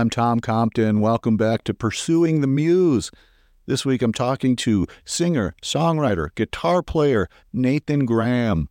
I'm Tom Compton. Welcome back to Pursuing the Muse. This week I'm talking to singer, songwriter, guitar player Nathan Graham.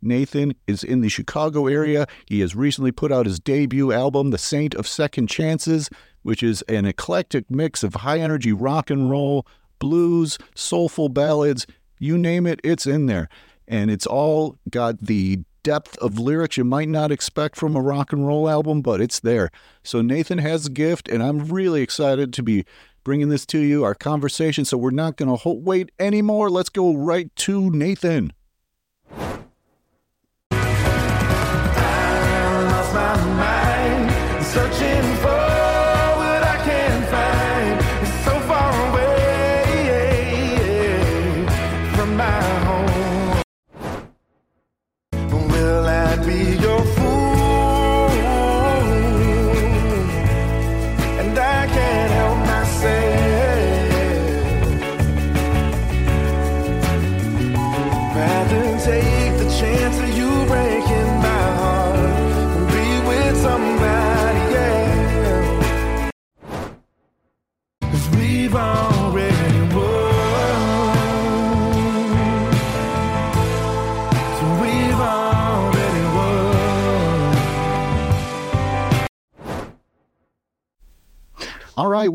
Nathan is in the Chicago area. He has recently put out his debut album, The Saint of Second Chances, which is an eclectic mix of high energy rock and roll, blues, soulful ballads, you name it, it's in there. And it's all got the depth of lyrics you might not expect from a rock and roll album, but it's there. So Nathan has a gift, and I'm really excited to be bringing this to you, our conversation. So we're not going to wait anymore. Let's go right to Nathan.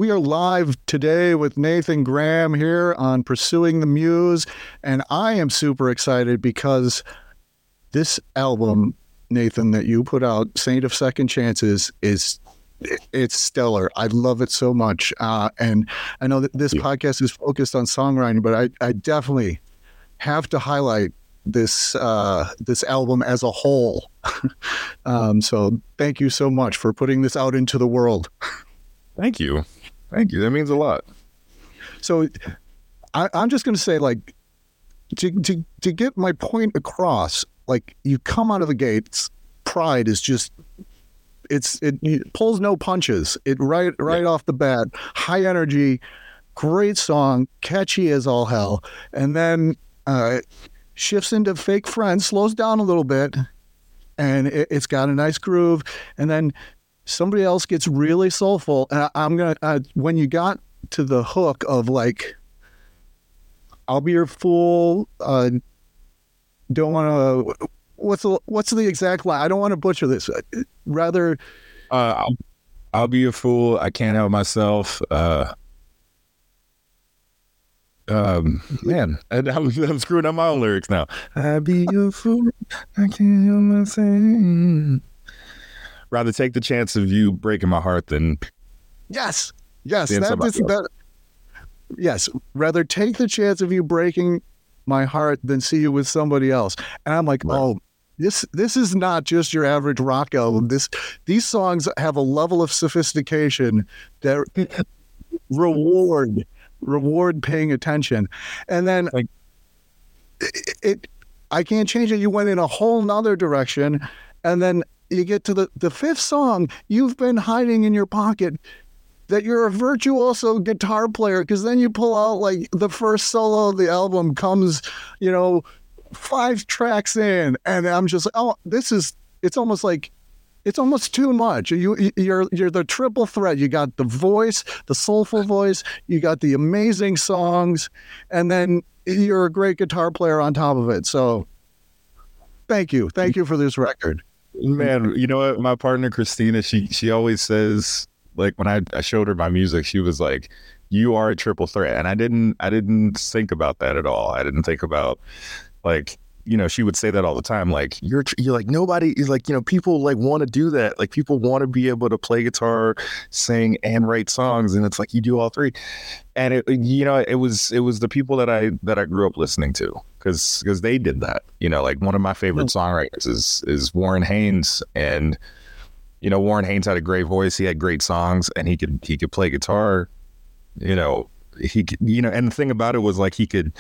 We are live today with Nathan Graham here on Pursuing the Muse, and I am super excited because this album, Nathan, that you put out, Saint of Second Chances, is it's stellar. I love it so much, uh, and I know that this podcast is focused on songwriting, but I, I definitely have to highlight this uh, this album as a whole. um, so thank you so much for putting this out into the world. Thank you. Thank you. That means a lot. So I, I'm just going to say, like, to, to, to get my point across, like, you come out of the gates, pride is just. It's it, it pulls no punches. It right right off the bat, high energy, great song, catchy as all hell, and then uh, shifts into fake friends, slows down a little bit, and it, it's got a nice groove, and then somebody else gets really soulful. And I, I'm gonna uh, when you got to the hook of like, I'll be your fool. Uh, don't want to. What's the what's the exact line? I don't want to butcher this. Rather, Uh, I'll, I'll be a fool. I can't help myself. Uh, um, man, I, I'm, I'm screwing up my own lyrics now. I'll be a fool. I can't help myself. Rather take the chance of you breaking my heart than yes, yes, that that. Yes, rather take the chance of you breaking my heart than see you with somebody else. And I'm like, Right. oh, this this is not just your average rock album. This these songs have a level of sophistication that reward reward paying attention. And then Like- it, it I can't change it. You went in a whole nother direction, and then you get to the the fifth song. You've been hiding in your pocket that you're a virtuoso guitar player because then you pull out like the first solo of the album comes, you know, five tracks in, and I'm just like, oh, this is. It's almost like. It's almost too much. You, you're you're the triple threat. You got the voice, the soulful voice. You got the amazing songs, and then you're a great guitar player on top of it. So, thank you, thank you for this record. Mm-hmm. man you know what? My partner christina she she always says like when I, I showed her my music she was like you are a triple threat. And i didn't i didn't think about that at all. I didn't think about like you know she would say that all the time like you're you're like nobody is like you know people like want to do that. Like people want to be able to play guitar sing and write songs and it's like you do all three. And it you know it was it was the people that i that i grew up listening to because because they did that. You know like one of my favorite hmm. songwriters is is warren haynes and you know warren haynes had a great voice. He had great songs and he could he could play guitar. You know he could, you know and the thing about it was like he could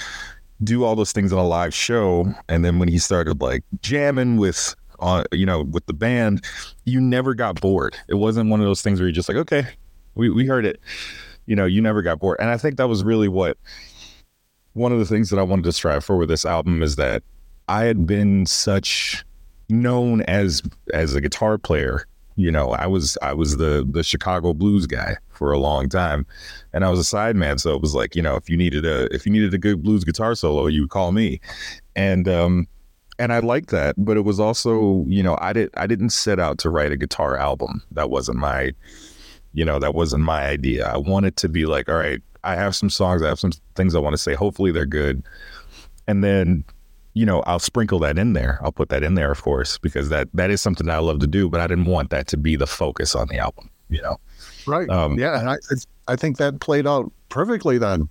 do all those things on a live show and then when he started like jamming with on you know with the band you never got bored. It wasn't one of those things where you're just like okay we, we heard it. You know you never got bored. And i think that was really what one of the things that i wanted to strive for with this album is that i had been such known as as a guitar player You know, I was I was the the Chicago blues guy for a long time, and I was a sideman. So it was like, you know, if you needed a if you needed a good blues guitar solo, you would call me, and um, and I liked that. But it was also, you know, I did I didn't set out to write a guitar album. That wasn't my, you know, that wasn't my idea. I wanted to be like, all right, I have some songs, I have some things I want to say. Hopefully they're good, and then you know, I'll sprinkle that in there. I'll put that in there, of course, because that that is something that I love to do. But I didn't want that to be the focus on the album. You know, Right. Um, yeah, and I it's, I think that played out perfectly then.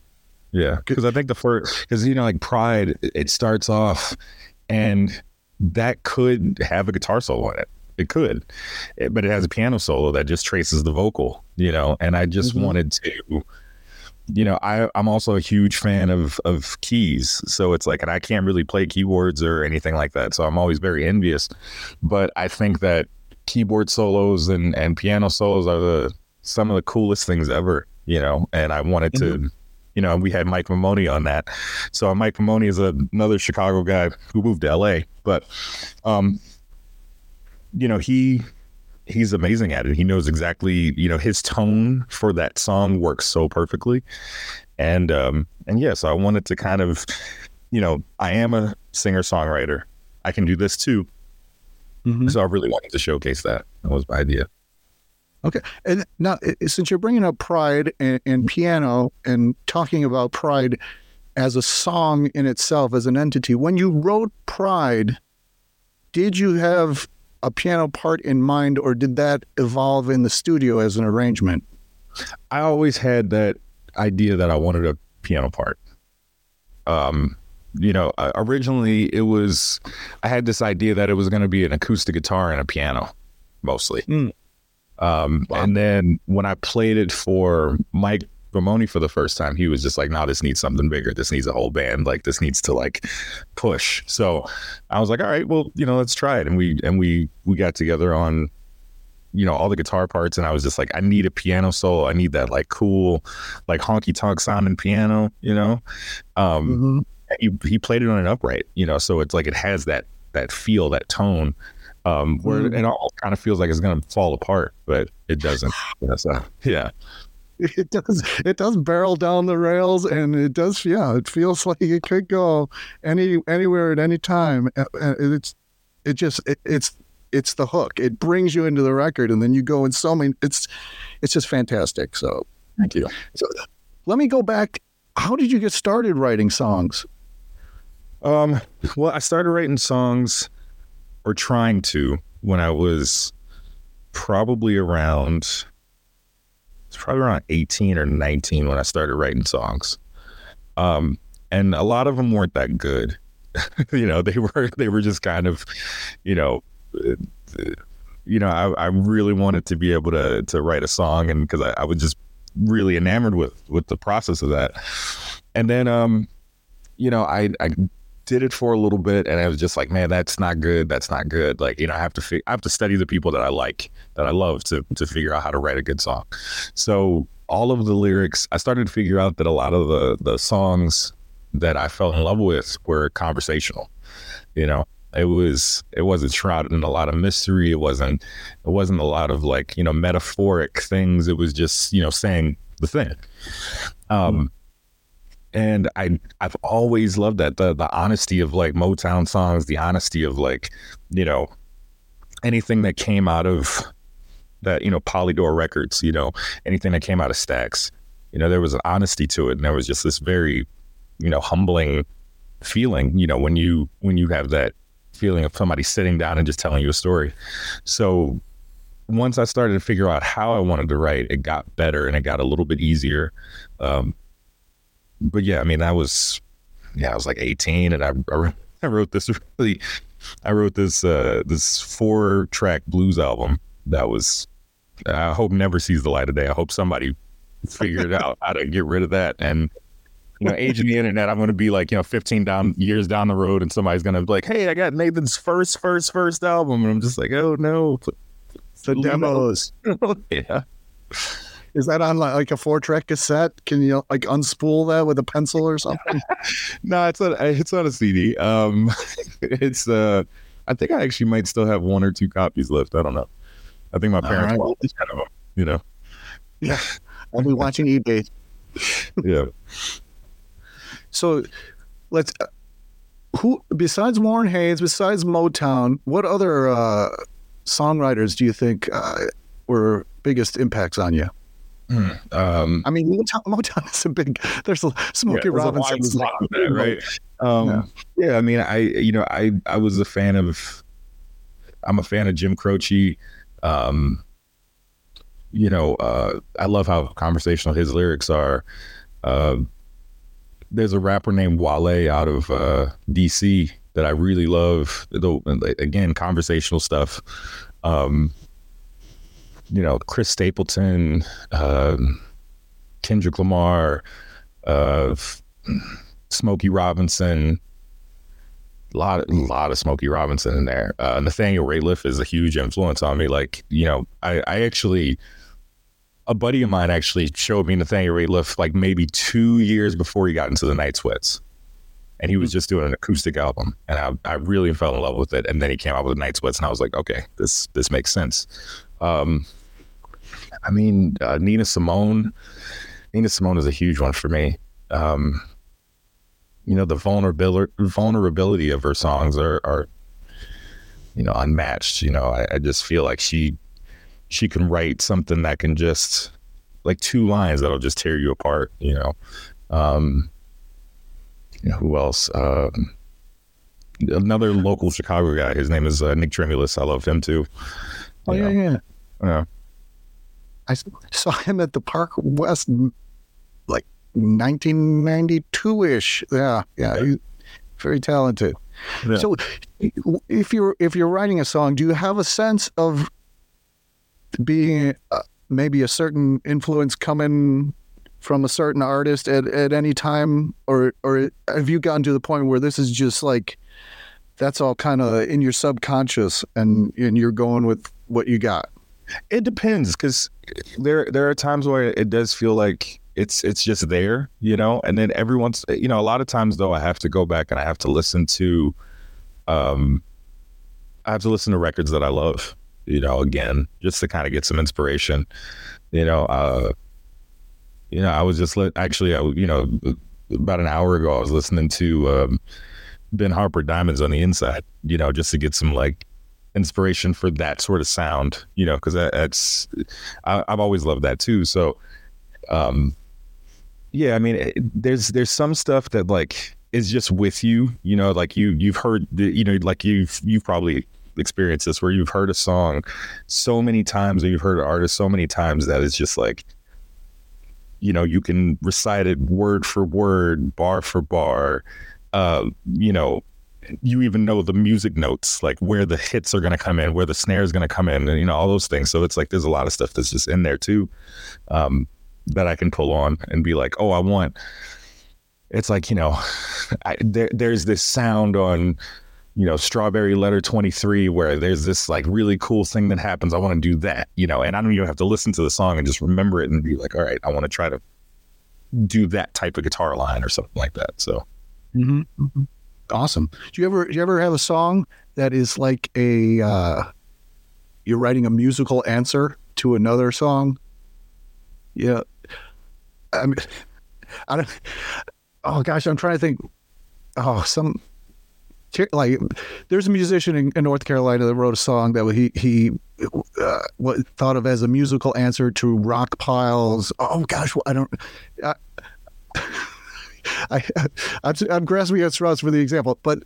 yeah, because I think the first, because you know, like Pride, it starts off, and that could have a guitar solo in it. It could, It- but it has a piano solo that just traces the vocal. You know, and I just Mhm. wanted to. You know, I, I'm also a huge fan of of keys, so it's like, and I can't really play keyboards or anything like that, so I'm always very envious. But I think that keyboard solos and and piano solos are the some of the coolest things ever. You know, and I wanted to, you know, we had Mike Mamoni on that. So Mike Mamoni is a, another Chicago guy who moved to LA, but um, you know, he he's amazing at it. He knows exactly, you know, his tone for that song works so perfectly. And um and yeah, so I wanted to kind of, you know, I am a singer songwriter. I can do this too. Mhm. So I really wanted to showcase that. That was my idea. Okay. And now, since you're bringing up Pride and, and piano and talking about Pride as a song in itself, as an entity, when you wrote Pride, did you have a piano part in mind or did that evolve in the studio as an arrangement? I always had that idea that I wanted a piano part. Um, you know, uh, originally it was, I had this idea that it was going to be an acoustic guitar and a piano, mostly. Mm. Um, Wow. and then when I played it for Mike For the first time, he was just like, "No, this needs something bigger. This needs a whole band. Like this needs to like push." So I was like, "All right, well, you know, let's try it." And we and we we got together on you know all the guitar parts and i was just like i need a piano solo i need that like cool like honky tonk sounding piano you know um Mhm. he, he played it on an upright you know so it's like it has that that feel that tone um where Mhm. it all kind of feels like it's gonna fall apart but it doesn't so, yeah It does. It does barrel down the rails, and it does. Yeah, it feels like it could go any anywhere at any time. Uh, uh, It's it just it, it's it's the hook. It brings you into the record, and then you go in so many. It's it's just fantastic. So thank you so let me go back. How did you get started writing songs? Um, well, I started writing songs or trying to when I was probably around it's probably around 18 or 19 when I started writing songs. Um, and a lot of them weren't that good. you know, they were they were just kind of, you know, uh, you know, I, I really wanted to be able to to write a song and because I, I was just really enamored with with the process of that. And then um, you know, I I did it for a little bit and I was just like, man, that's not good. That's not good. Like, you know, I have to fi- I have to study the people that I like, that I love to to figure out how to write a good song. So all of the lyrics, I started to figure out that a lot of the the songs that I fell in love with were conversational. You know, it was it wasn't shrouded in a lot of mystery. It wasn't it wasn't a lot of like, you know, metaphoric things. It was just, you know, saying the thing. Um and I I've always loved that the the honesty of like Motown songs, the honesty of like you know anything that came out of that you know Polydor Records, you know anything that came out of Stax, you know there was an honesty to it, and there was just this very you know humbling feeling, you know when you when you have that feeling of somebody sitting down and just telling you a story. So once I started to figure out how I wanted to write, it got better and it got a little bit easier. Um, but yeah, I mean, I was, yeah, I was like 18 and I, I wrote- I wrote this really, I wrote this, uh, this four track blues album that was, I hope never sees the light of day. I hope somebody figured out how to get rid of that. And, you know, age of the internet, I'm going to be like, you know, 15 down years down the road and somebody's going to be like, Hey, I got Nathan's first, first, first album. And I'm just like, Oh no. The demos. yeah. Is that on like, a four track cassette? Can you like unspool that with a pencil or something? no, it's not. it's on a CD. Um, it's uh, I think I actually might still have one or two copies left. I don't know. I think my parents right. always kind of, you know, Yeah, I'll be watching eBay. yeah. So let's. Uh, who besides Warren Haynes, besides Motown, what other uh, songwriters do you think uh, were biggest impacts on you? Um, I mean, Motown, is a big. There's a Smokey yeah, a Robinson. wide is like, that, right? Um, yeah. I mean, I you know, I I was a fan of. I'm a fan of Jim Croce. Um, you know, uh, I love how conversational his lyrics are. Uh, there's a rapper named Wale out of uh, DC that I really love. Again, conversational stuff. Um, you know, Chris Stapleton, um, Kendrick Lamar, uh, Smokey Robinson. A lot, a lot of Smokey Robinson in there. Uh, Nathaniel Rateliff is a huge influence on me. Like, you know, I, I actually, a buddy of mine actually showed me Nathaniel Rateliff like maybe two years before he got into the Night Sweats. And he was just doing an acoustic album. And I, I really fell in love with it. And then he came out with the Night Sweats and I was like, okay, this, this makes sense. Um, I mean, uh, Nina Simone, Nina Simone is a huge one for me. Um, you know, the vulnerability vulnerability of her songs are, are you know, unmatched. You know, I, I just feel like she she can write something that can just like two lines that'll just tear you apart. You know, um, you know who else? Um, another local Chicago guy. His name is uh, Nick Tremulis. I love him too. Oh yeah, yeah. Yeah. I saw him at the Park West, like 1992 ish. Yeah, yeah. Very talented. Yeah. So, if you're if you're writing a song, do you have a sense of being uh, maybe a certain influence coming from a certain artist at, at any time, or or have you gotten to the point where this is just like that's all kind of in your subconscious and and you're going with what you got? It depends because there there are times where it does feel like it's it's just there, you know, and then every once you know a lot of times though I have to go back and I have to listen to, um, I have to listen to records that I love, you know, again just to kind of get some inspiration, you know. Uh, you know, I was just li- actually, I, you know, about an hour ago I was listening to um, Ben Harper Diamonds on the Inside, you know, just to get some like inspiration for that sort of sound, you know, because that, that's I, I've always loved that too. So, um, yeah, I mean, it, there's there's some stuff that like is just with you, you know, like you you've heard, you know, like you've you've probably experienced this where you've heard a song so many times or you've heard an artist so many times that it's just like you know you can recite it word for word bar for bar uh you know you even know the music notes, like where the hits are going to come in, where the snare is going to come in, and you know all those things. So it's like there's a lot of stuff that's just in there too, um, that I can pull on and be like, oh, I want. It's like you know, I, there there's this sound on, you know, Strawberry Letter Twenty Three where there's this like really cool thing that happens. I want to do that, you know, and I don't even have to listen to the song and just remember it and be like, all right, I want to try to do that type of guitar line or something like that. So. Mm-hmm. Awesome. Do you ever do you ever have a song that is like a uh, you're writing a musical answer to another song? Yeah. I mean, I don't. Oh gosh, I'm trying to think. Oh, some like there's a musician in, in North Carolina that wrote a song that he he uh, thought of as a musical answer to rock piles. Oh gosh, I don't. I, I, I'm, I'm grasping at straws for the example, but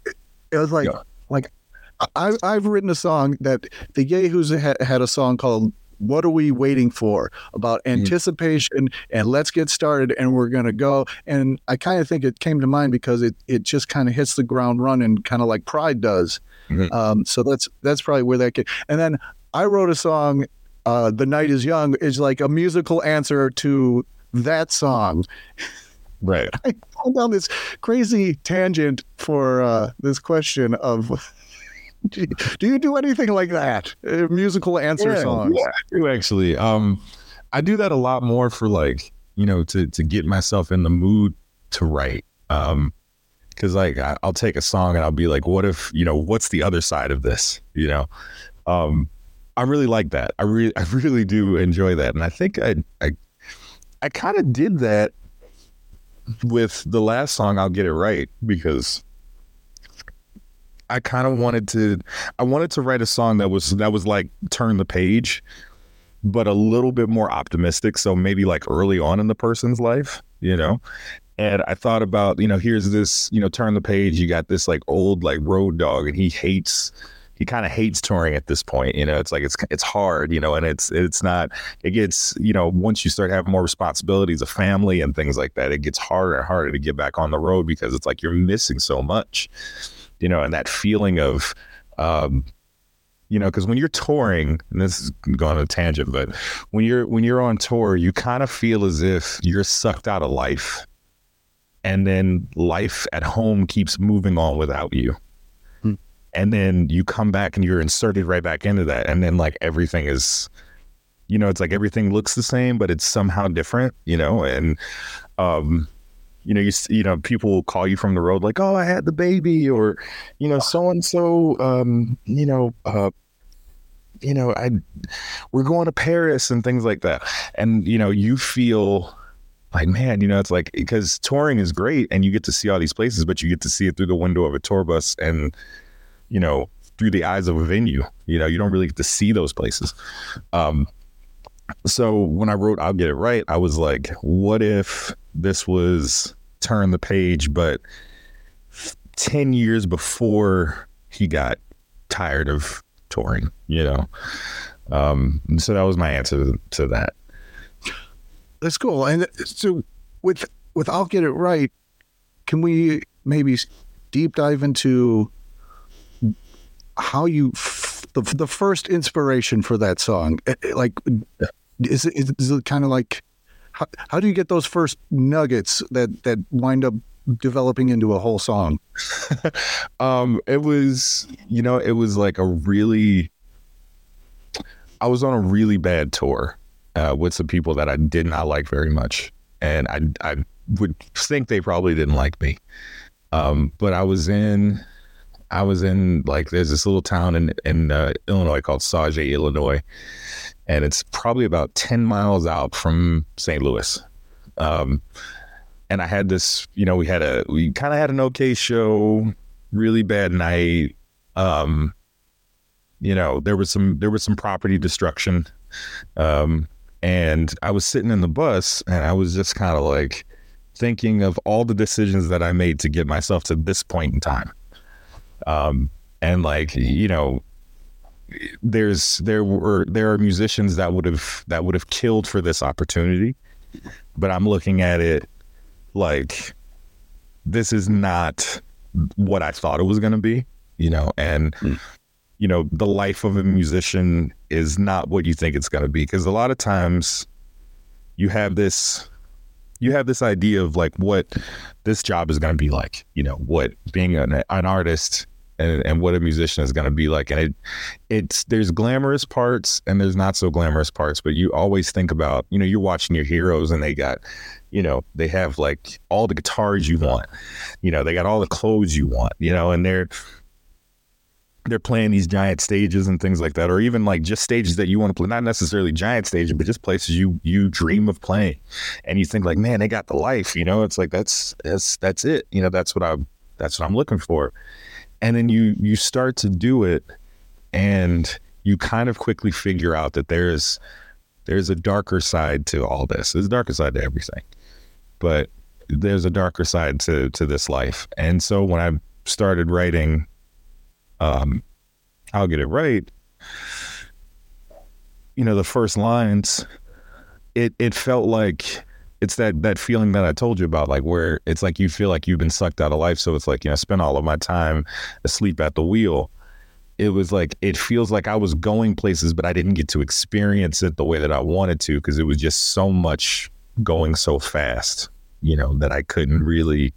it was like, Yeah. like I, I've written a song that the Yahoos had, had a song called "What Are We Waiting For?" about anticipation and let's get started and we're gonna go. And I kind of think it came to mind because it it just kind of hits the ground running, kind of like Pride does. Mhm. Um, so that's that's probably where that came. And then I wrote a song, uh, "The Night Is Young," is like a musical answer to that song. Right. I went down this crazy tangent for uh, this question of do you- do anything like that? Uh, musical answer songs. Yeah, I do actually. Um, I do that a lot more for like you know to to get myself in the mood to write. Um, because like I, I'll take a song and I'll be like, what if you know what's the other side of this? You know, um, I really like that. I really, I really do enjoy that, and I think I, I, I kind of did that with the last song. I'll get it right because I kind of wanted to, I wanted to write a song that was that was like turn the page, but a little bit more optimistic. So maybe like early on in the person's life, you know. And I thought about, you know, here's this, you know, turn the page. You got this like old like road dog, and he hates he kind of hates touring at this point. You know, it's like it's it's hard, you know, and it's it's not. It gets you know once you start having more responsibilities, a family and things like that, it gets harder and harder to get back on the road because it's like you're missing so much, you know, and that feeling of. Um, you know, because when you're touring, and this is going on a tangent, but when you're when you're on tour, you kind of feel as if you're sucked out of life, and then life at home keeps moving on without you and then you come back and you're inserted right back into that. And then like everything is you know it's like everything looks the same but it's somehow different you know? And um you know you you know people call you from the road like oh i had the baby or you know so and so um you know uh you know i we're going to paris and things like that. And you know you feel like man you know it's like because touring is great and you get to see all these places but you get to see it through the window of a tour bus and you know, through the eyes of a venue. You know, you don't really get to see those places. Um, so when I wrote I'll Get It Right, I was like, what if this was turn the page, but 10 years before he got tired of touring, you know? Um, so that was my answer to that. That's cool. And so with with I'll get it right, can we maybe deep dive into how you the, the first inspiration for that song? Eh, eh, Like, is it, is it kind of like how, how do you get those first nuggets that that wind up developing into a whole song? um, it was, you know, it was like a really, I was on a really bad tour uh, with some people that I did not like very much. And I, I would think they probably didn't like me. Um, but I was in, I was in like, there's this little town in, in uh, Illinois called Sauget, Illinois. And it's probably about 10 miles out from St. Louis. Um, and I had this, you know, we had a, we kind of had an okay show, really bad night. Um, you know, there was some, there was some property destruction. Um, and I was sitting in the bus and I was just kind of like thinking of all the decisions that I made to get myself to this point in time. Um, and like, you know, there's, there were, there are musicians that would have, that would have killed for this opportunity, but I'm looking at it like this is not what I thought it was going to be, you know, and you know, the life of a musician is not what you think it's going to be because a lot of times you have this you have this idea of like what this job is going to be like, you know, what being an, an artist and, and what a musician is going to be like. And it, it's, there's glamorous parts and there's not so glamorous parts, but you always think about, you know, you're watching your heroes and they got, you know, they have like all the guitars you want, you know, they got all the clothes you want, you know, and they're, they're playing these giant stages and things like that, or even like just stages that you want to play, not necessarily giant stages, but just places you you dream of playing. And you think like, man, they got the life, you know, it's like that's that's that's it. You know, that's what I that's what I'm looking for. And then you you start to do it and you kind of quickly figure out that there's there's a darker side to all this. There's a darker side to everything. But there's a darker side to to this life. And so when I started writing um, I'll get it right. You know, the first lines, it it felt like it's that that feeling that I told you about, like where it's like you feel like you've been sucked out of life. So it's like, you know, I spent all of my time asleep at the wheel. It was like it feels like I was going places, but I didn't get to experience it the way that I wanted to because it was just so much going so fast, you know, that I couldn't really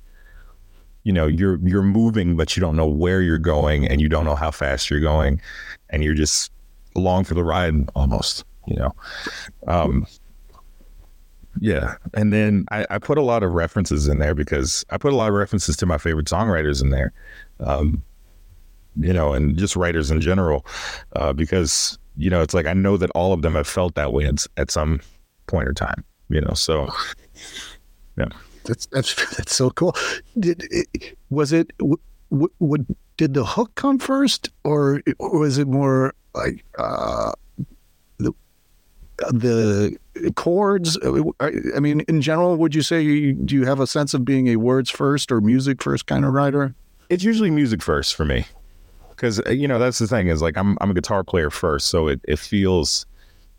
you know you're you're moving but you don't know where you're going and you don't know how fast you're going and you're just along for the ride almost you know um yeah and then I, I put a lot of references in there because i put a lot of references to my favorite songwriters in there um you know and just writers in general uh because you know, it's like I know that all of them have felt that way at, at some point or time. You know, so yeah. That's that's that's so cool. Did it, was it w- w- did the hook come first, or was it more like uh, the chords? Uh, I I mean, in general, would you say do you have a sense of being a words first or music first kind of writer? it's usually music first for me because uh, you know that's the thing is like I'm I'm a guitar player first, so it it feels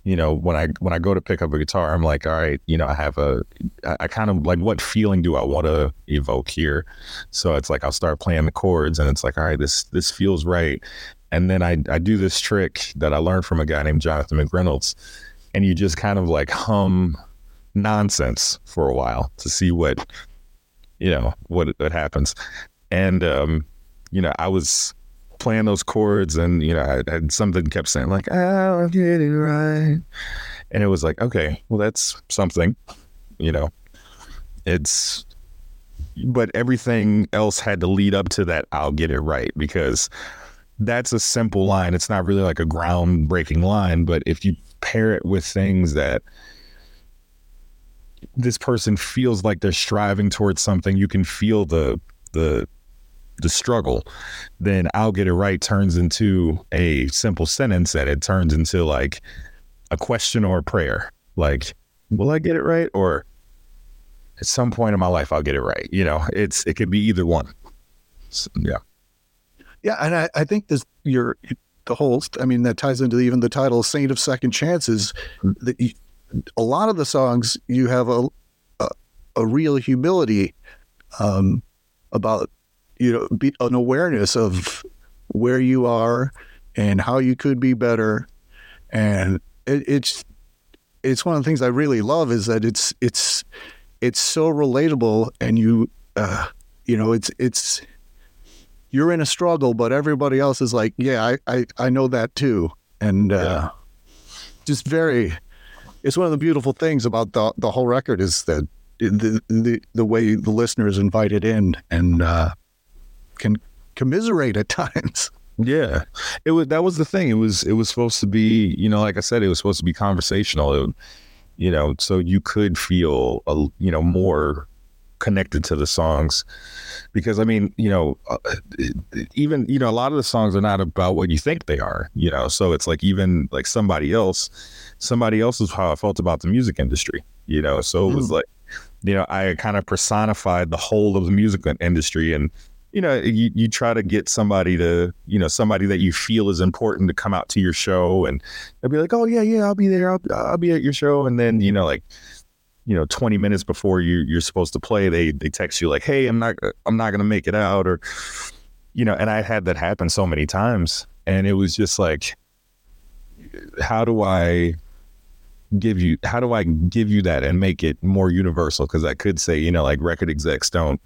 you know when I when I go to pick up a guitar, I'm like, all right, you know, I have a I, I kind of like what feeling do I want to evoke here? So it's like I'll start playing the chords, and it's like, all right, this this feels right, and then I I do this trick that I learned from a guy named Jonathan McReynolds, and you just kind of like hum nonsense for a while to see what you know what what happens. And um you know i was playing those chords and you know i had something kept saying like i'll get it right. And it was like okay well that's something you know. It's but everything else had to lead up to that i'll get it right because that's a simple line. It's not really like a groundbreaking line but if you pair it with things that this person feels like they're striving towards something you can feel the the the struggle then i'll get it right turns into a simple sentence and it turns into like a question or a prayer. Like will i get it right? Or at some point in my life i'll get it right. You know it's it could be either one. So, yeah. Yeah, and I, I think this your the whole. I mean, that ties into even the title "Saint of Second Chances." That you, a lot of the songs you have a a, a real humility um, about you know be, an awareness of where you are and how you could be better, and it, it's it's one of the things I really love is that it's it's it's so relatable and you uh, you know it's it's you're in a struggle, but everybody else is like, yeah, I, I, I know that too. And uh, just very, it's one of the beautiful things about the, the whole record is that the, the, the way the listeners invited in and uh, can commiserate at times. Yeah, it was. That was the thing. It was. It was supposed to be. You know, like I said, it was supposed to be conversational. It, you know, so you could feel a you know more connected to the songs because I mean, you know, uh, even you know, a lot of the songs are not about what you think they are. You know, so it's like even like somebody else, somebody else is how I felt about the music industry. You know, so it was like, you know, I kind of personified the whole of the music industry and you know, you, you try to get somebody to, you know, somebody that you feel is important to come out to your show and they'll be like, oh, yeah, yeah, I'll be there. I'll, I'll be at your show. And then, you know, like, you know, 20 minutes before you, you're supposed to play, they, they text you like, hey, I'm not, I'm not going to make it out or, you know, and I had that happen so many times. And it was just like, how do I give you, how do I give you that and make it more universal? Cause I could say, you know, like record execs don't,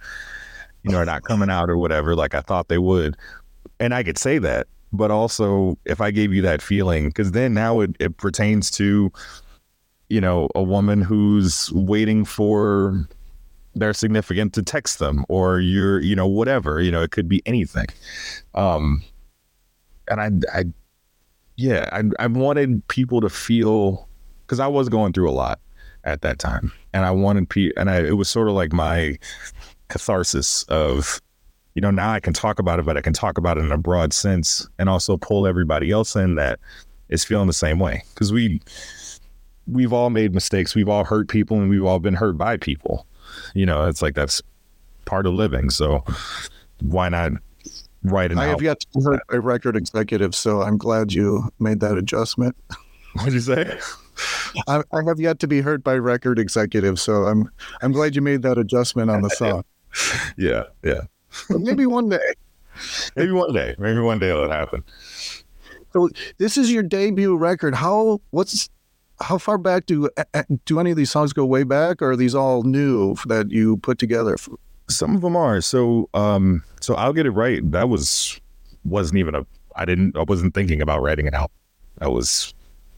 you know, are not coming out or whatever, like I thought they would. And I could say that, but also if I gave you that feeling, because then now it, it pertains to, you know, a woman who's waiting for their significant to text them or you're, you know, whatever, you know, it could be anything. Um, and I, I, yeah, I, I wanted people to feel, because I was going through a lot at that time, and I wanted people, and I, it was sort of like my catharsis of you know now i can talk about it but i can talk about it in a broad sense and also pull everybody else in that is feeling the same way because we we've all made mistakes we've all hurt people and we've all been hurt by people you know it's like that's part of living so why not write it I have yet to hear a record executive, so I'm glad you made that adjustment. what'd you say I, I have yet to be hurt by record executives, so I'm I'm glad you made that adjustment on the song. yeah yeah But maybe one day. maybe one day maybe one day it'll happen So this is your debut record. How what's how far back do uh, do any of these songs go way back, or are these all new that you put together? Some of them are. So um so I'll get it right. That was wasn't even a I didn't I wasn't thinking about writing it out. That was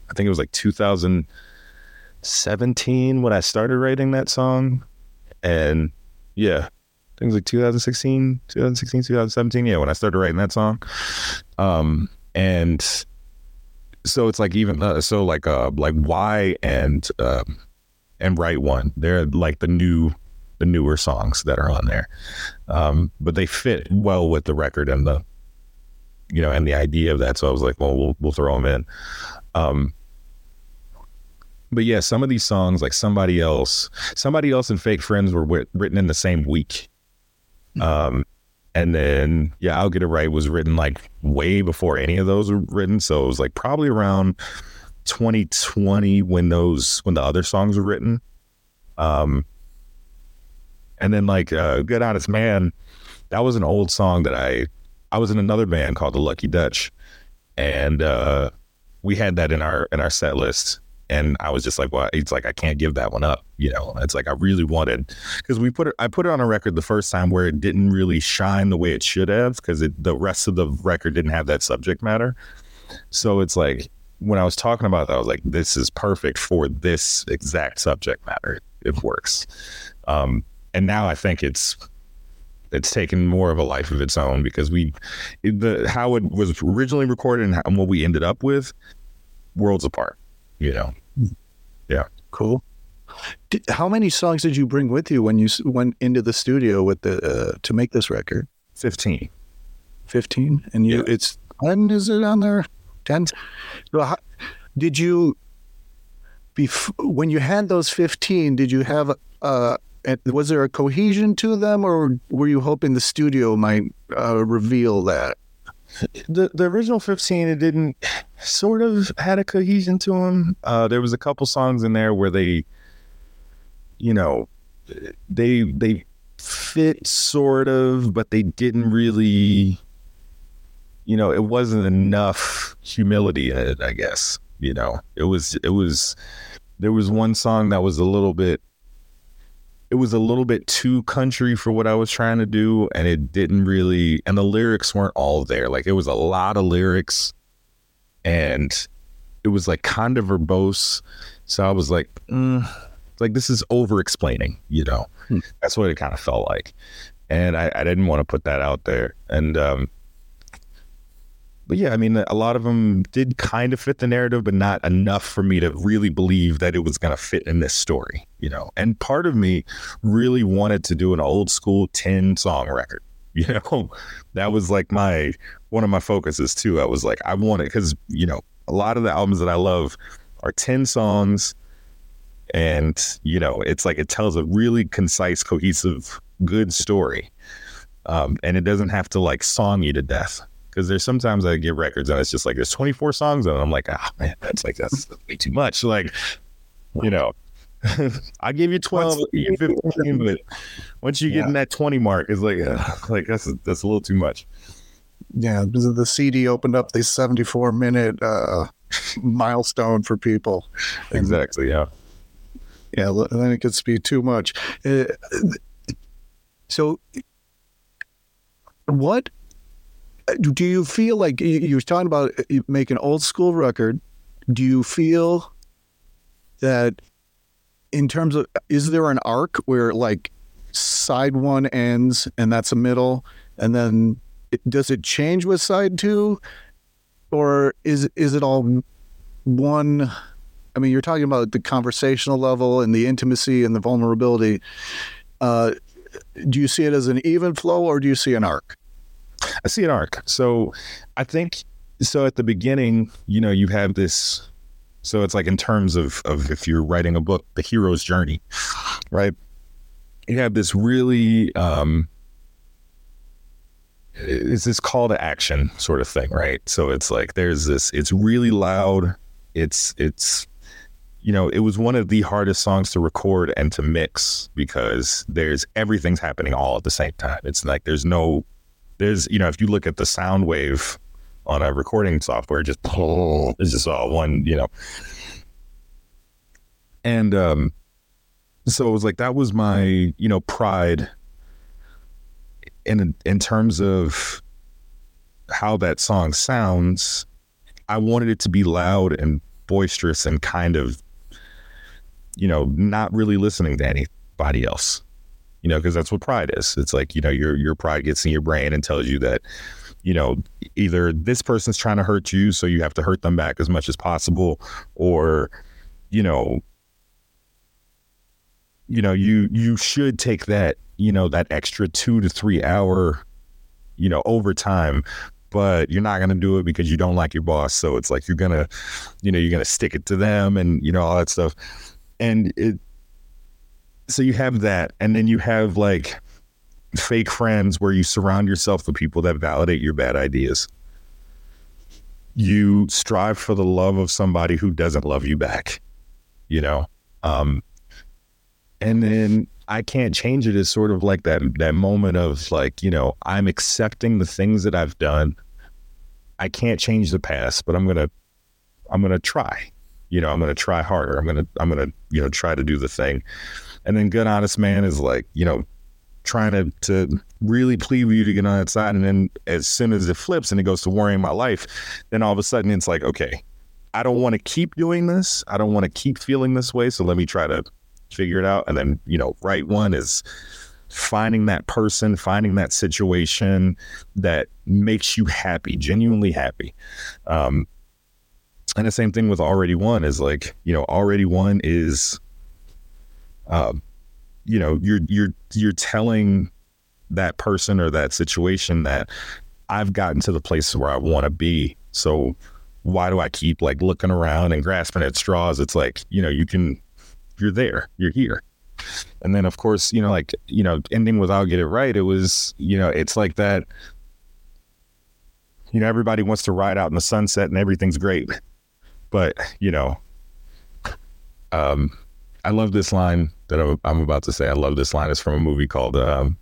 I think it was like 2017 when I started writing that song. And yeah, I was like 2016, 2016, 2017. Yeah, when I started writing that song. Um and so it's like even uh, so like uh like why and um and Right One, they're like the new the newer songs that are on there, um, but they fit well with the record and the you know and the idea of that. So I was like, well, we'll we'll throw them in. Um, but yeah, some of these songs, like somebody else, somebody else and fake friends were writ- written in the same week. Um, and then yeah, I'll get it right was written like way before any of those were written. So it was like probably around 2020 when those when the other songs were written. Um, and then like uh, Good Honest Man, that was an old song that I I was in another band called the Lucky Dutch, and uh, we had that in our in our set list and I was just like, well, it's like I can't give that one up. You know, it's like I really wanted because we put it. I put it on a record the first time where it didn't really shine the way it should have because the rest of the record didn't have that subject matter. So it's like when I was talking about that, I was like, this is perfect for this exact subject matter. It works. Um, and now I think it's it's taken more of a life of its own because we the how it was originally recorded and, how, and what we ended up with worlds apart you know Cool. Did, how many songs did you bring with you when you went into the studio with the uh, to make this record? 15 Fifteen, and you Yeah. it's ten. Is it on there? Ten. So how, did you? Bef- when you had those fifteen, did you have uh? Was there a cohesion to them, or were you hoping the studio might uh, reveal that? The the original 15 it didn't sort of had a cohesion to them uh there was a couple songs in there where they you know they they fit sort of but they didn't really you know it wasn't enough humility in it i guess you know? It was it was there was one song that was a little bit it was a little bit too country for what I was trying to do, and it didn't really. And the lyrics weren't all there. Like it was a lot of lyrics, and it was like kind of verbose. So I was like, mm, like this is over explaining. You know, Hmm. that's what it kind of felt like, and I, I didn't want to put that out there. And um, but yeah, I mean, a lot of them did kind of fit the narrative, but not enough for me to really believe that it was going to fit in this story, you know. And part of me really wanted to do an old school 10 song record, you know. That was like my one of my focuses too. I was like, I want it because, you know, a lot of the albums that I love are 10 songs. And, you know, it's like it tells a really concise, cohesive, good story. Um, and it doesn't have to like song you to death because there's sometimes I get records and it's just like there's 24 songs and I'm like, ah man, that's like that's way too much. Like, you know, I give you 12, I give you 15, but once you get Yeah. in that 20 mark, it's like, uh, like that's that's a little too much. Yeah, the the CD opened up the seventy-four minute uh, milestone for people. Exactly. Yeah. Yeah, then it gets to be too much. Uh, so, what do you feel like? You, were talking about making an old school record. Do you feel that, in terms of, is there an arc where like side one ends and that's a middle, and then it, does it change with side two, or is is it all one? I mean, you're talking about the conversational level and the intimacy and the vulnerability. Uh, do you see it as an even flow or do you see an arc? I see an arc. So I think so at the beginning, you know, you have this so it's like in terms of of if you're writing a book, the hero's journey, right? You have this really um it's this call to action sort of thing, right? So it's like there's this it's really loud. It's it's you know, it was one of the hardest songs to record and to mix because there's everything's happening all at the same time. It's like there's no there's you know if you look at the sound wave on a recording software just it's just all one you know. And um so it was like that was my you know pride in in terms of how that song sounds. I wanted it to be loud and boisterous and kind of you know not really listening to anybody else you know because that's what pride is it's like you know your your pride gets in your brain and tells you that you know, either this person's trying to hurt you, so you have to hurt them back as much as possible, or, you know, you know, you you should take that, you know, that extra two to three hour, you know, overtime, but you're not gonna do it because you don't like your boss. So it's like you're gonna, you know, you're gonna stick it to them and you know, all that stuff. And it so you have that, and then you have like fake friends where you surround yourself with people that validate your bad ideas. You strive for the love of somebody who doesn't love you back, you know? Um, and then I can't change it is sort of like that that moment of like, you know, I'm accepting the things that I've done. I can't change the past, but I'm gonna I'm gonna try. You know, I'm gonna try harder. I'm gonna I'm gonna, you know, try to do the thing. And then good honest man is like, you know, trying to to really plead with you to get on that side. And then as soon as it flips and it goes to worrying my life, then all of a sudden it's like, okay, I don't want to keep doing this. I don't want to keep feeling this way. So let me try to figure it out. And then, you know, right one is finding that person, finding that situation that makes you happy, genuinely happy. Um, and the same thing with already one is like, you know, already one is, um, you know, you're you're you're telling that person or that situation that I've gotten to the place where I want to be. So why do I keep like looking around and grasping at straws? It's like, you know, you can you're there, you're here. And then of course, you know, like, you know, ending with I'll get it right, it was, you know, it's like that, you know, everybody wants to ride out in the sunset and everything's great. But, you know, um, I love this line that I'm, I'm about to say. I love this line. It's from a movie called um,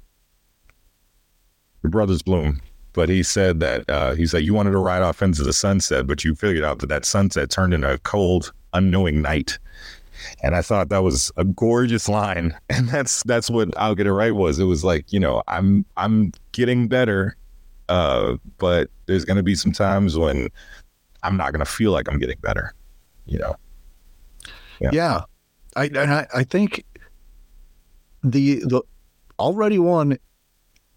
The Brothers Bloom. But he said that uh, he said you wanted to ride off into the sunset, but you figured out that that sunset turned into a cold, unknowing night. And I thought that was a gorgeous line, and that's that's what I'll get it right was. It was like you know I'm I'm getting better, uh, but there's gonna be some times when I'm not gonna feel like I'm getting better, you know. Yeah. Yeah, I I, I think the the already one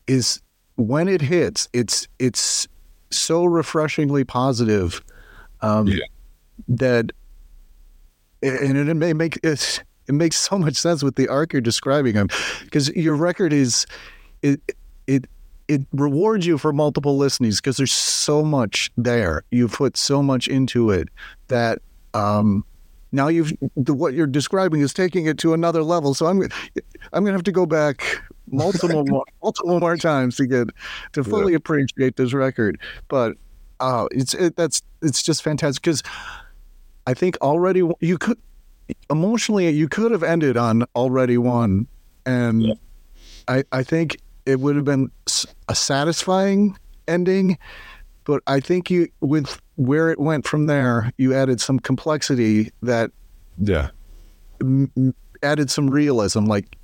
is when it hits, it's it's so refreshingly positive um, Yeah. that and it may make it, it makes so much sense with the arc you're describing him because your record is it it it rewards you for multiple listenings because there's so much there you put so much into it that um now you've the, what you're describing is taking it to another level. So i'm i'm gonna have to go back multiple more, multiple more times to get to fully appreciate this record. But uh it's it, that's it's just fantastic because i think already you could emotionally you could have ended on already one. And Yeah. i i think it would have been a satisfying ending. But i think you with where it went from there you added some complexity that Yeah. m- added some realism like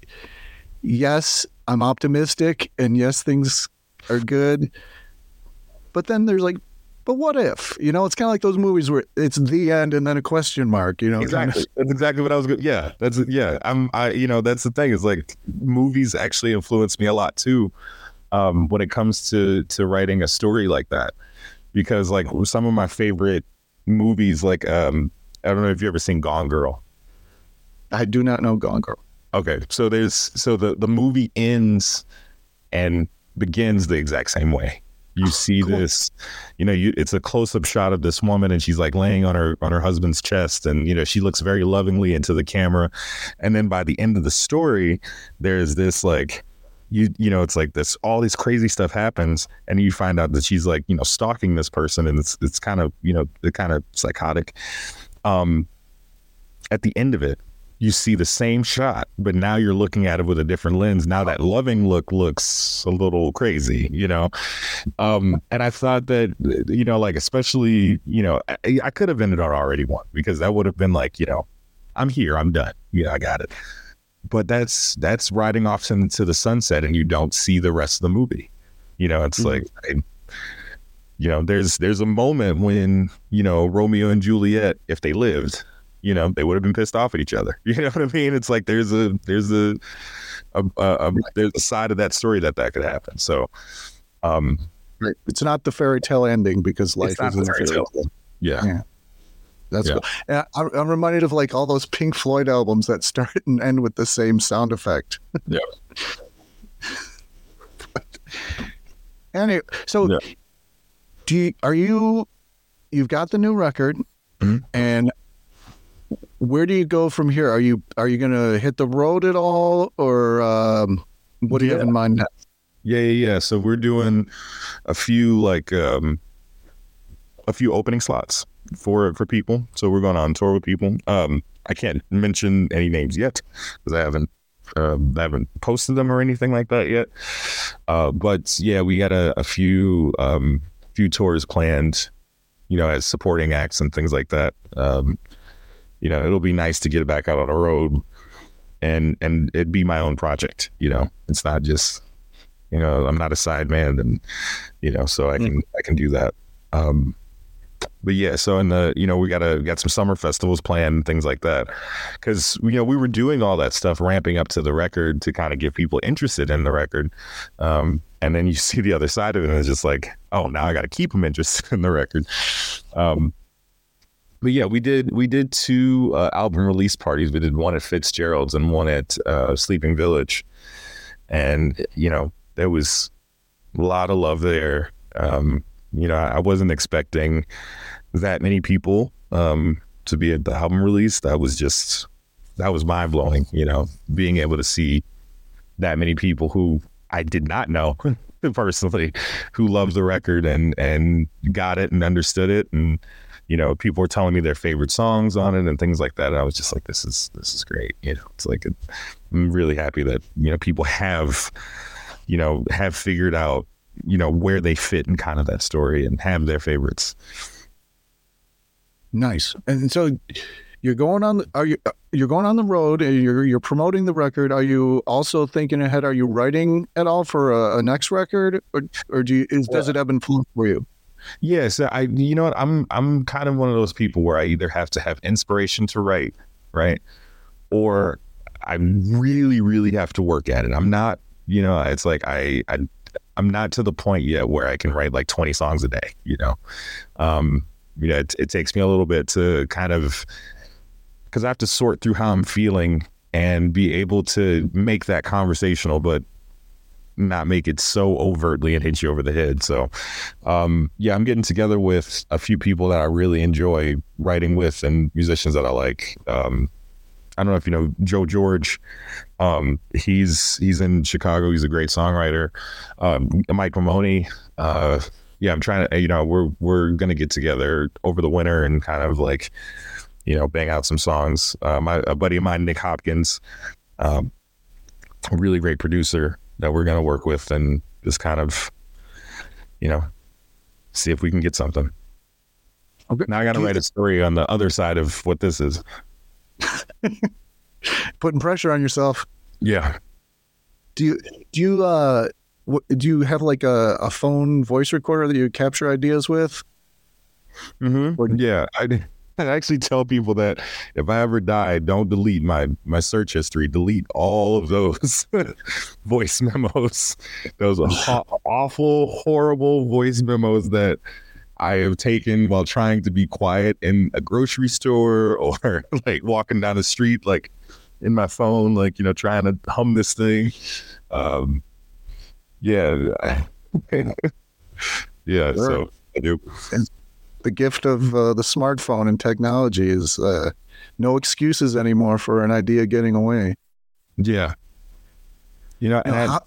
yes i'm optimistic and yes things are good but then there's like but what if you know it's kind of like those movies where it's the end and then a question mark you know kind of- Exactly. That's exactly what I was good. Yeah, that's yeah. I'm I you know that's the thing is like movies actually influence me a lot too, um, when it comes to to writing a story like that, because like some of my favorite movies, like um, I don't know if you ever seen Gone Girl. i do not know gone girl Okay, so there's so the the movie ends and begins the exact same way. You see cool. this, you know, you it's a close up shot of this woman and she's like laying on her on her husband's chest and you know she looks very lovingly into the camera, and then by the end of the story, there's this like. You you know it's like this all this crazy stuff happens and you find out that she's like you know stalking this person and it's it's kind of you know the kind of psychotic um at the end of it you see the same shot, but now you're looking at it with a different lens. Now that loving look looks a little crazy, you know. Um, and I thought that, you know, like especially, you know, I, I could have ended on already one because that would have been like, you know, I'm here, I'm done, yeah, I got it. But that's that's riding off into the sunset, and you don't see the rest of the movie. You know, it's like. I, you know, there's there's a moment when you know Romeo and Juliet, if they lived, you know, they would have been pissed off at each other. You know what I mean? It's like there's a there's a, a, a, a there's a side of that story that that could happen. So, um. It's not the fairy tale ending because life the a fairy fairy tale. tale. Yeah. Yeah. That's Yeah. cool. And I, I'm reminded of like all those Pink Floyd albums that start and end with the same sound effect. Yeah. anyway, so Yeah. do you, are you? You've got the new record, Mhm. and where do you go from here? Are you are you gonna hit the road at all, or um, what do you have in mind? next? Yeah, yeah, yeah. So we're doing a few like um a few opening slots for for people. So we're going on tour with people. Um I can't mention any names yet because I haven't uh, I haven't posted them or anything like that yet. Uh but yeah, we got a, a few um few tours planned, you know, as supporting acts and things like that. Um you know, it'll be nice to get back out on the road and and it'd be my own project, you know. It's not just you know i'm not a side man and you know so i can i can do that um but yeah so in the you know we got a got some summer festivals planned things like that because you know we were doing all that stuff ramping up to the record to kind of get people interested in the record um and then you see the other side of it and it's just like oh now i got to keep them interested in the record um but yeah, we did we did two uh, album release parties. We did one at Fitzgerald's and one at uh, Sleeping Village, and you know there was a lot of love there. Um, you know, I wasn't expecting that many people um, to be at the album release. That was just that was mind blowing. You know, being able to see that many people who I did not know personally who loved the record and and got it and understood it and you know people were telling me their favorite songs on it and things like that and I was just like this is this is great you know it's like I'm really happy that you know people have you know have figured out you know where they fit in kind of that story and have their favorites Nice. And so you're going on. Are you? Uh, you're going on the road. And you're you're promoting the record. Are you also thinking ahead? Are you writing at all for a, a next record, or or do you, is, does it ebb and flow for you? Yes, I. You know what? I'm. I'm kind of one of those people where I either have to have inspiration to write, right, or I really, really have to work at it. I'm not. You know, it's like I. I I'm not to the point yet where I can write like 20 songs a day. You know, um, you know, it, it takes me a little bit to kind of because I have to sort through how I'm feeling and be able to make that conversational, but not make it so overtly and hit you over the head. So, um, yeah, I'm getting together with a few people that I really enjoy writing with and musicians that I like. Um, I don't know if you know Joe George. Um, he's he's in Chicago. He's a great songwriter. Um, Mike Ramone. Uh, yeah, I'm trying to. You know, we're we're gonna get together over the winter and kind of like, you know, bang out some songs. Uh, my a buddy of mine, Nick Hopkins, um, a really great producer that we're gonna work with and just kind of, you know, see if we can get something. Okay. Now I got to write a story on the other side of what this is. Putting pressure on yourself. Yeah. Do you do you uh what, do you have like a, a phone voice recorder that you capture ideas with? Mm-hmm. Or- yeah. I, I actually tell people that if I ever die, don't delete my my search history. Delete all of those voice memos. Those aw- awful, horrible voice memos that I have taken while trying to be quiet in a grocery store or like walking down the street, like in my phone, like you know, trying to hum this thing. Um, yeah, yeah. So I do. The gift of uh, the smartphone and technology is uh, no excuses anymore for an idea getting away. Yeah. You know, and Now, how-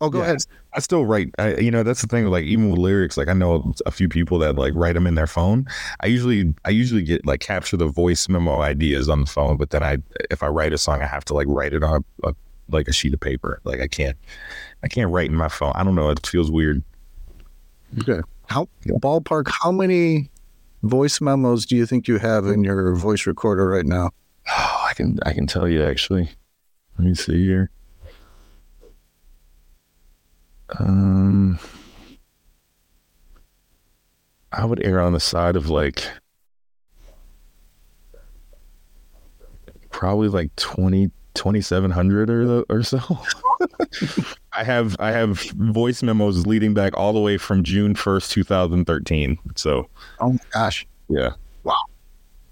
oh, go yeah, ahead. I still write. I, you know, that's the thing. Like even with lyrics, like I know a few people that like write them in their phone. I usually, I usually get like capture the voice memo ideas on the phone, but then I, if I write a song, I have to like write it on a, a like a sheet of paper. Like I can't, I can't write in my phone. I don't know. It feels weird. Okay. How ballpark? How many voice memos do you think you have in your voice recorder right now? Oh, I can, I can tell you actually. Let me see here. Um, I would err on the side of like probably like 20, 2700 or, the, or so. I have I have voice memos leading back all the way from June first, two thousand thirteen. So Oh my gosh! yeah, Wow.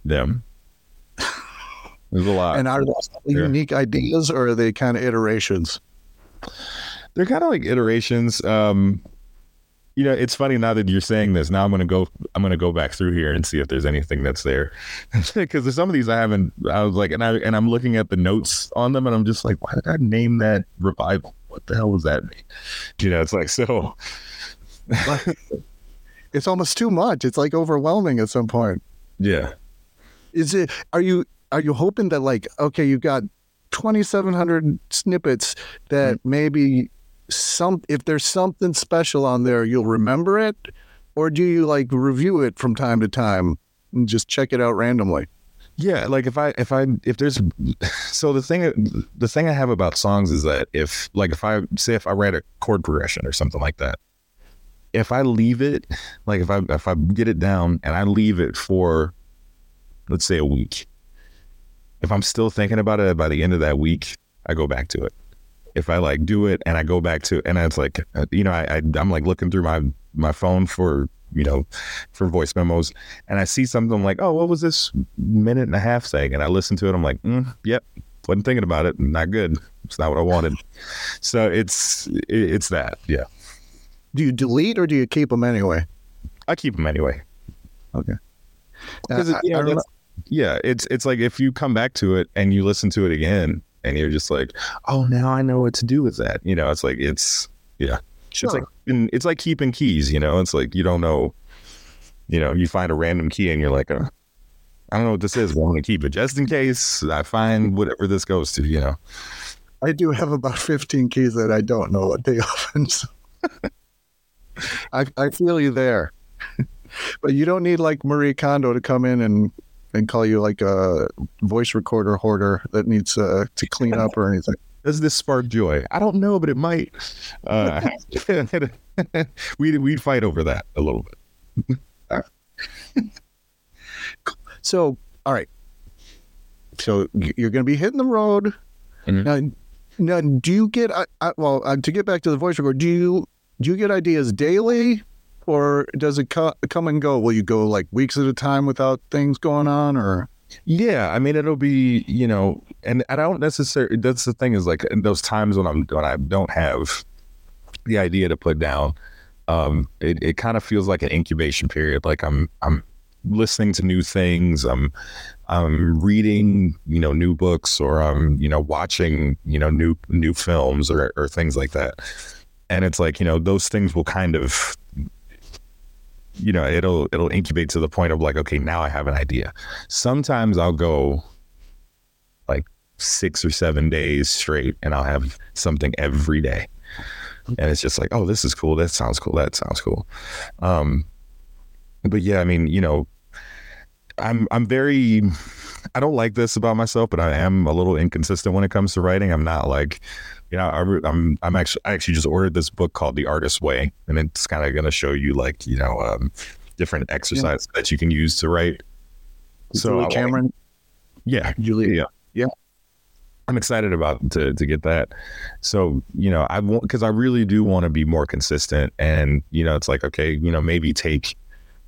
yeah. There's a lot. And are those Yeah. unique ideas, or are they kind of iterations? They're kind of like iterations. Um, you know, it's funny now that you're saying this. Now I'm gonna go. I'm gonna go back through here and see if there's anything that's there, because there's some of these I haven't. I was like, and I and I'm looking at the notes on them, and I'm just like, why did I name that revival? What the hell was that? Mean? You know, it's like so. It's almost too much. It's like overwhelming at some point. Yeah. Is it? Are you? Are you hoping that like okay, you've got 2,700 snippets that maybe some if there's something special on there, you'll remember it, or do you like review it from time to time and just check it out randomly? Yeah, like if I if I if there's so the thing the thing I have about songs is that if like if I say if I write a chord progression or something like that, if I leave it like if I if I get it down and I leave it for let's say a week, if I'm still thinking about it by the end of that week, I go back to it. If I like do it and I go back to and it's like uh, you know I, I I'm like looking through my my phone for you know for voice memos and I see something I'm like, oh, what was this minute and a half saying? And I listen to it. I'm like, mm, yep, wasn't thinking about it. Not good. It's not what I wanted. so it's it, it's that. Yeah, Do you delete or do you keep them anyway? I keep them anyway. Okay. 'Cause it- I- you know, I yeah, it's it's like if you come back to it and you listen to it again and you're just like, oh, now I know what to do with that. You know, it's like it's yeah. Sure. It's like it's like keeping keys. You know, it's like you don't know. You know, you find a random key and you're like, uh, I don't know what this is. but I'm gonna keep it just in case I find whatever this goes to. You know. I do have about 15 keys that I don't know what they are. So I, I feel you there. but you don't need like Marie Kondo to come in and, and call you like a voice recorder hoarder that needs uh, to clean up or anything. Does this spark joy? I don't know, but it might. Uh, we'd we'd fight over that a little bit. So, all right. So you're going to be hitting the road. Mhm. Now, now, do you get, I, I, well, uh, to get back to the voice recorder, do you, do you get ideas daily or does it co- come and go? Will you go like weeks at a time without things going on or? Yeah, I mean it'll be you know, and I don't necessarily. That's the thing is like in those times when I'm when I don't have the idea to put down, um, it it kind of feels like an incubation period. Like I'm I'm listening to new things. I'm I'm reading you know new books or I'm you know watching you know new new films or or things like that. And it's like you know those things will kind of you know it'll it'll incubate to the point of like okay now i have an idea. Sometimes i'll go like six or seven days straight and i'll have something every day. And it's just like oh this is cool. That sounds cool. That sounds cool. Um but yeah i mean you know i'm i'm very i don't like this about myself but i am a little inconsistent when it comes to writing. I'm not like know, I, I'm I'm actually I actually just ordered this book called The Artist's Way, and it's kind of going to show you like you know um, different exercises that you can use to write. So Julie Cameron, yeah, Julie, yeah, yeah. I'm excited about to to get that. So you know, I want because I really do want to be more consistent, and you know, it's like okay, you know, maybe take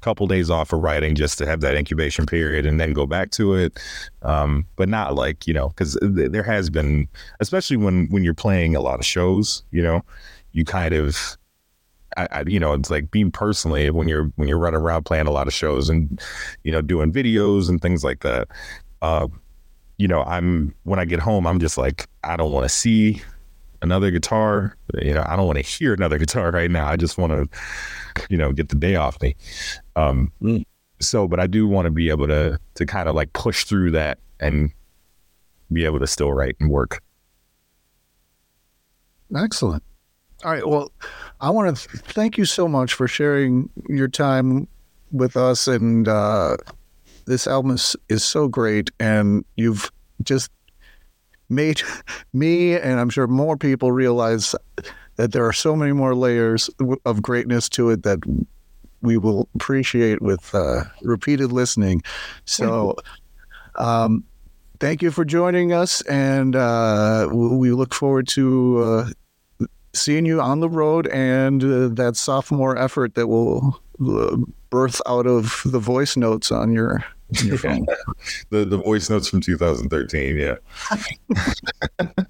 couple days off of writing just to have that incubation period, and then go back to it. Um, but not like you know, because there has been, especially when when you're playing a lot of shows, you know, you kind of. I, I, you know, it's like being personally when you're when you're running around playing a lot of shows and you know doing videos and things like that. Uh, you know, I'm when I get home, I'm just like, I don't want to see another guitar. You know, I don't want to hear another guitar right now. I just want to, you know, get the day off me. Um, Mm. so, but I do want to be able to to kind of like push through that and be able to still write and work. Excellent. All right. Well, I want to thank you so much for sharing your time with us. And uh, this album is, is so great. And you've just made me, and I'm sure more people, realize that there are so many more layers of greatness to it that we will appreciate with uh, repeated listening. So, um, thank you for joining us. And uh, we look forward to. Uh, seeing you on the road and uh, that sophomore effort that will uh, birth out of the voice notes on your, your phone. the the voice notes from 2013. Yeah.